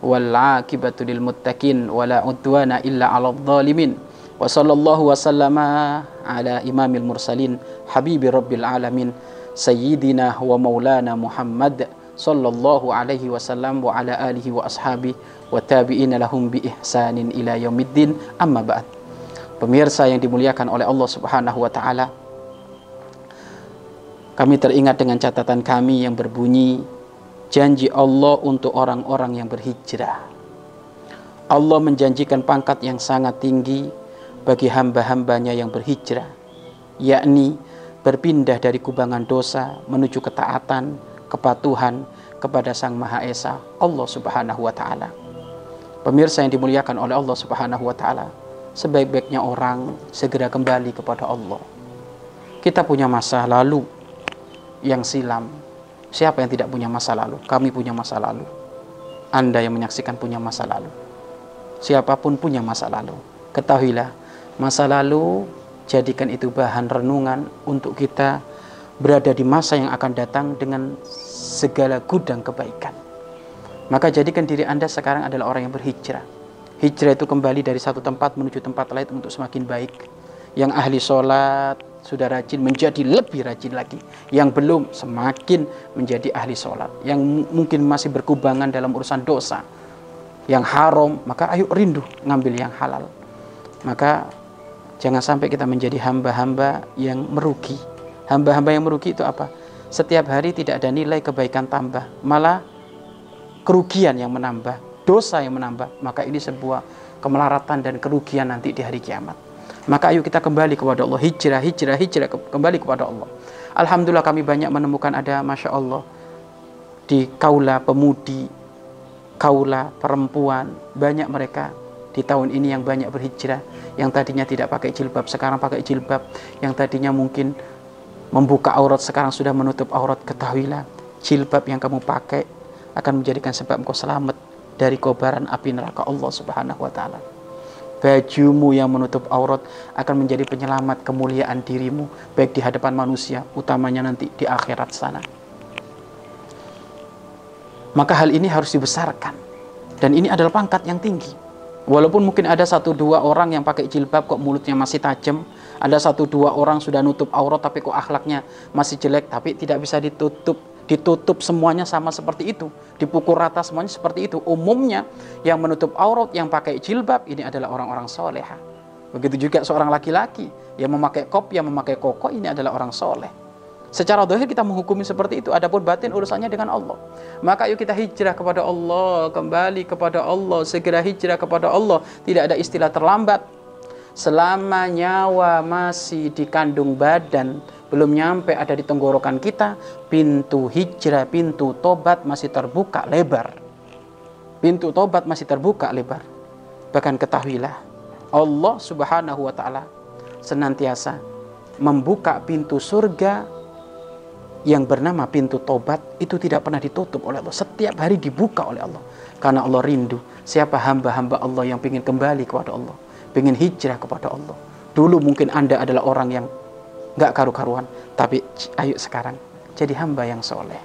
Wal akibatu lil muttaqin wala udwana illa 'alal zalimin. Wa sallallahu wa sallama ala imamil mursalin habibi rabbil alamin sayyidina wa maulana Muhammad sallallahu alaihi wasallam wa ala alihi wa ashabi wa tabi'ina lahum bi ihsanin ila yaumiddin amma ba'd. Pemirsa yang dimuliakan oleh Allah Subhanahu wa taala. Kami teringat dengan catatan kami yang berbunyi janji Allah untuk orang-orang yang berhijrah. Allah menjanjikan pangkat yang sangat tinggi bagi hamba-hambanya yang berhijrah, yakni berpindah dari kubangan dosa menuju ketaatan, kepatuhan kepada Sang Maha Esa, Allah Subhanahu wa taala. Pemirsa yang dimuliakan oleh Allah Subhanahu wa taala, sebaik-baiknya orang segera kembali kepada Allah. Kita punya masa lalu yang silam. Siapa yang tidak punya masa lalu? Kami punya masa lalu. Anda yang menyaksikan punya masa lalu. Siapa pun punya masa lalu. Ketahuilah, masa lalu jadikan itu bahan renungan untuk kita berada di masa yang akan datang dengan segala gudang kebaikan. Maka jadikan diri Anda sekarang adalah orang yang berhijrah Hijrah itu kembali dari satu tempat menuju tempat lain untuk semakin baik. Yang ahli sholat sudah rajin menjadi lebih rajin lagi. Yang belum semakin menjadi ahli sholat. Yang mungkin masih berkubangan dalam urusan dosa. Yang haram, maka ayo rindu ngambil yang halal. Maka jangan sampai kita menjadi hamba-hamba yang merugi. Hamba-hamba yang merugi itu apa? Setiap hari tidak ada nilai kebaikan tambah. Malah kerugian yang menambah dosa yang menambah, maka ini sebuah kemelaratan dan kerugian nanti di hari kiamat. Maka ayo kita kembali kepada Allah, hijrah, hijrah, hijrah, kembali kepada Allah. Alhamdulillah kami banyak menemukan ada Masya Allah di kaula pemudi, kaula perempuan, banyak mereka di tahun ini yang banyak berhijrah, yang tadinya tidak pakai jilbab, sekarang pakai jilbab, yang tadinya mungkin membuka aurat, sekarang sudah menutup aurat, ketahuilah, jilbab yang kamu pakai akan menjadikan sebab engkau selamat dari kobaran api neraka Allah Subhanahu wa taala. Bajumu yang menutup aurat akan menjadi penyelamat kemuliaan dirimu baik di hadapan manusia, utamanya nanti di akhirat sana. Maka hal ini harus dibesarkan. Dan ini adalah pangkat yang tinggi. Walaupun mungkin ada satu dua orang yang pakai jilbab kok mulutnya masih tajam, ada satu dua orang sudah nutup aurat tapi kok akhlaknya masih jelek, tapi tidak bisa ditutup ditutup semuanya sama seperti itu, dipukul rata semuanya seperti itu. Umumnya yang menutup aurat, yang pakai jilbab ini adalah orang-orang soleha. Begitu juga seorang laki-laki yang memakai kop, yang memakai koko ini adalah orang soleh. Secara dohir kita menghukumi seperti itu. Adapun batin urusannya dengan Allah. Maka yuk kita hijrah kepada Allah, kembali kepada Allah, segera hijrah kepada Allah. Tidak ada istilah terlambat. Selama nyawa masih dikandung badan, belum nyampe ada di tenggorokan kita, pintu hijrah, pintu tobat masih terbuka lebar. Pintu tobat masih terbuka lebar. Bahkan ketahuilah, Allah Subhanahu wa taala senantiasa membuka pintu surga yang bernama pintu tobat itu tidak pernah ditutup oleh Allah. Setiap hari dibuka oleh Allah. Karena Allah rindu siapa hamba-hamba Allah yang ingin kembali kepada Allah. Ingin hijrah kepada Allah. Dulu mungkin Anda adalah orang yang nggak karu-karuan tapi ayo sekarang jadi hamba yang soleh.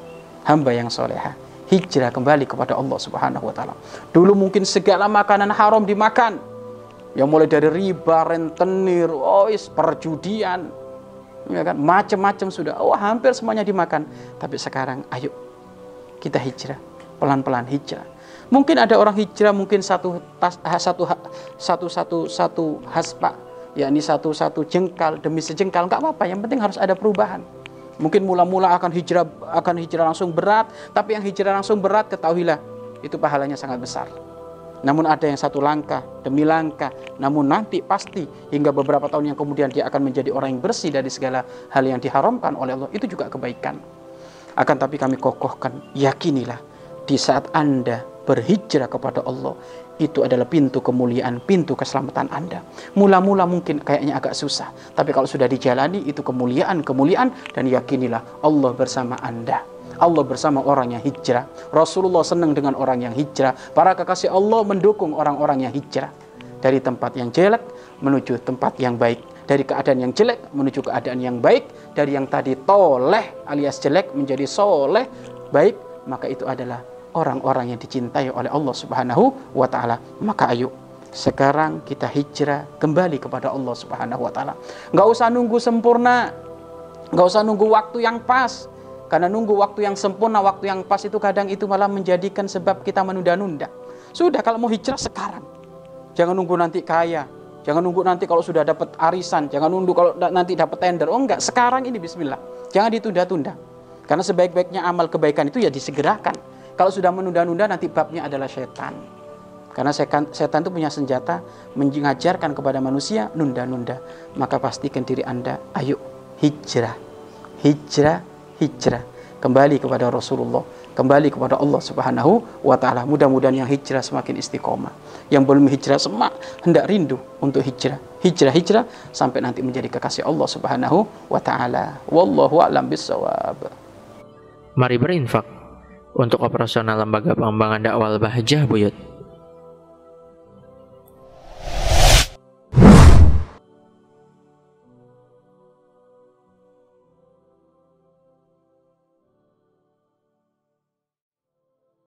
Hamba yang soleha. Hijrah kembali kepada Allah subhanahu wa ta'ala. Dulu mungkin segala makanan haram dimakan. Yang mulai dari riba, rentenir, oh is, perjudian. Ya kan? Macam-macam sudah. Oh hampir semuanya dimakan. Tapi sekarang ayo kita hijrah. Pelan-pelan hijrah mungkin ada orang hijrah mungkin satu tas, satu satu satu satu haspa yakni satu-satu jengkal demi sejengkal nggak apa-apa yang penting harus ada perubahan. Mungkin mula-mula akan hijrah akan hijrah langsung berat tapi yang hijrah langsung berat ketahuilah itu pahalanya sangat besar. Namun ada yang satu langkah demi langkah namun nanti pasti hingga beberapa tahun yang kemudian dia akan menjadi orang yang bersih dari segala hal yang diharamkan oleh Allah itu juga kebaikan. Akan tapi kami kokohkan yakinilah di saat anda berhijrah kepada Allah itu adalah pintu kemuliaan, pintu keselamatan Anda. Mula-mula mungkin kayaknya agak susah, tapi kalau sudah dijalani itu kemuliaan, kemuliaan dan yakinilah Allah bersama Anda. Allah bersama orang yang hijrah. Rasulullah senang dengan orang yang hijrah. Para kekasih Allah mendukung orang-orang yang hijrah dari tempat yang jelek menuju tempat yang baik. Dari keadaan yang jelek menuju keadaan yang baik. Dari yang tadi toleh alias jelek menjadi soleh baik. Maka itu adalah orang-orang yang dicintai oleh Allah Subhanahu wa taala. Maka ayo sekarang kita hijrah kembali kepada Allah Subhanahu wa taala. Enggak usah nunggu sempurna. Enggak usah nunggu waktu yang pas. Karena nunggu waktu yang sempurna, waktu yang pas itu kadang itu malah menjadikan sebab kita menunda-nunda. Sudah kalau mau hijrah sekarang. Jangan nunggu nanti kaya. Jangan nunggu nanti kalau sudah dapat arisan. Jangan nunggu kalau nanti dapat tender. Oh enggak, sekarang ini bismillah. Jangan ditunda-tunda. Karena sebaik-baiknya amal kebaikan itu ya disegerakan. Kalau sudah menunda-nunda nanti babnya adalah setan. Karena setan, itu punya senjata mengajarkan kepada manusia nunda-nunda. Maka pastikan diri Anda, ayo hijrah. Hijrah, hijrah. Kembali kepada Rasulullah, kembali kepada Allah Subhanahu wa taala. Mudah-mudahan yang hijrah semakin istiqomah. Yang belum hijrah semak hendak rindu untuk hijrah. Hijrah, hijrah sampai nanti menjadi kekasih Allah Subhanahu wa taala. Wallahu a'lam bissawab. Mari berinfak untuk operasional lembaga pengembangan dakwah Bahjah Buyut.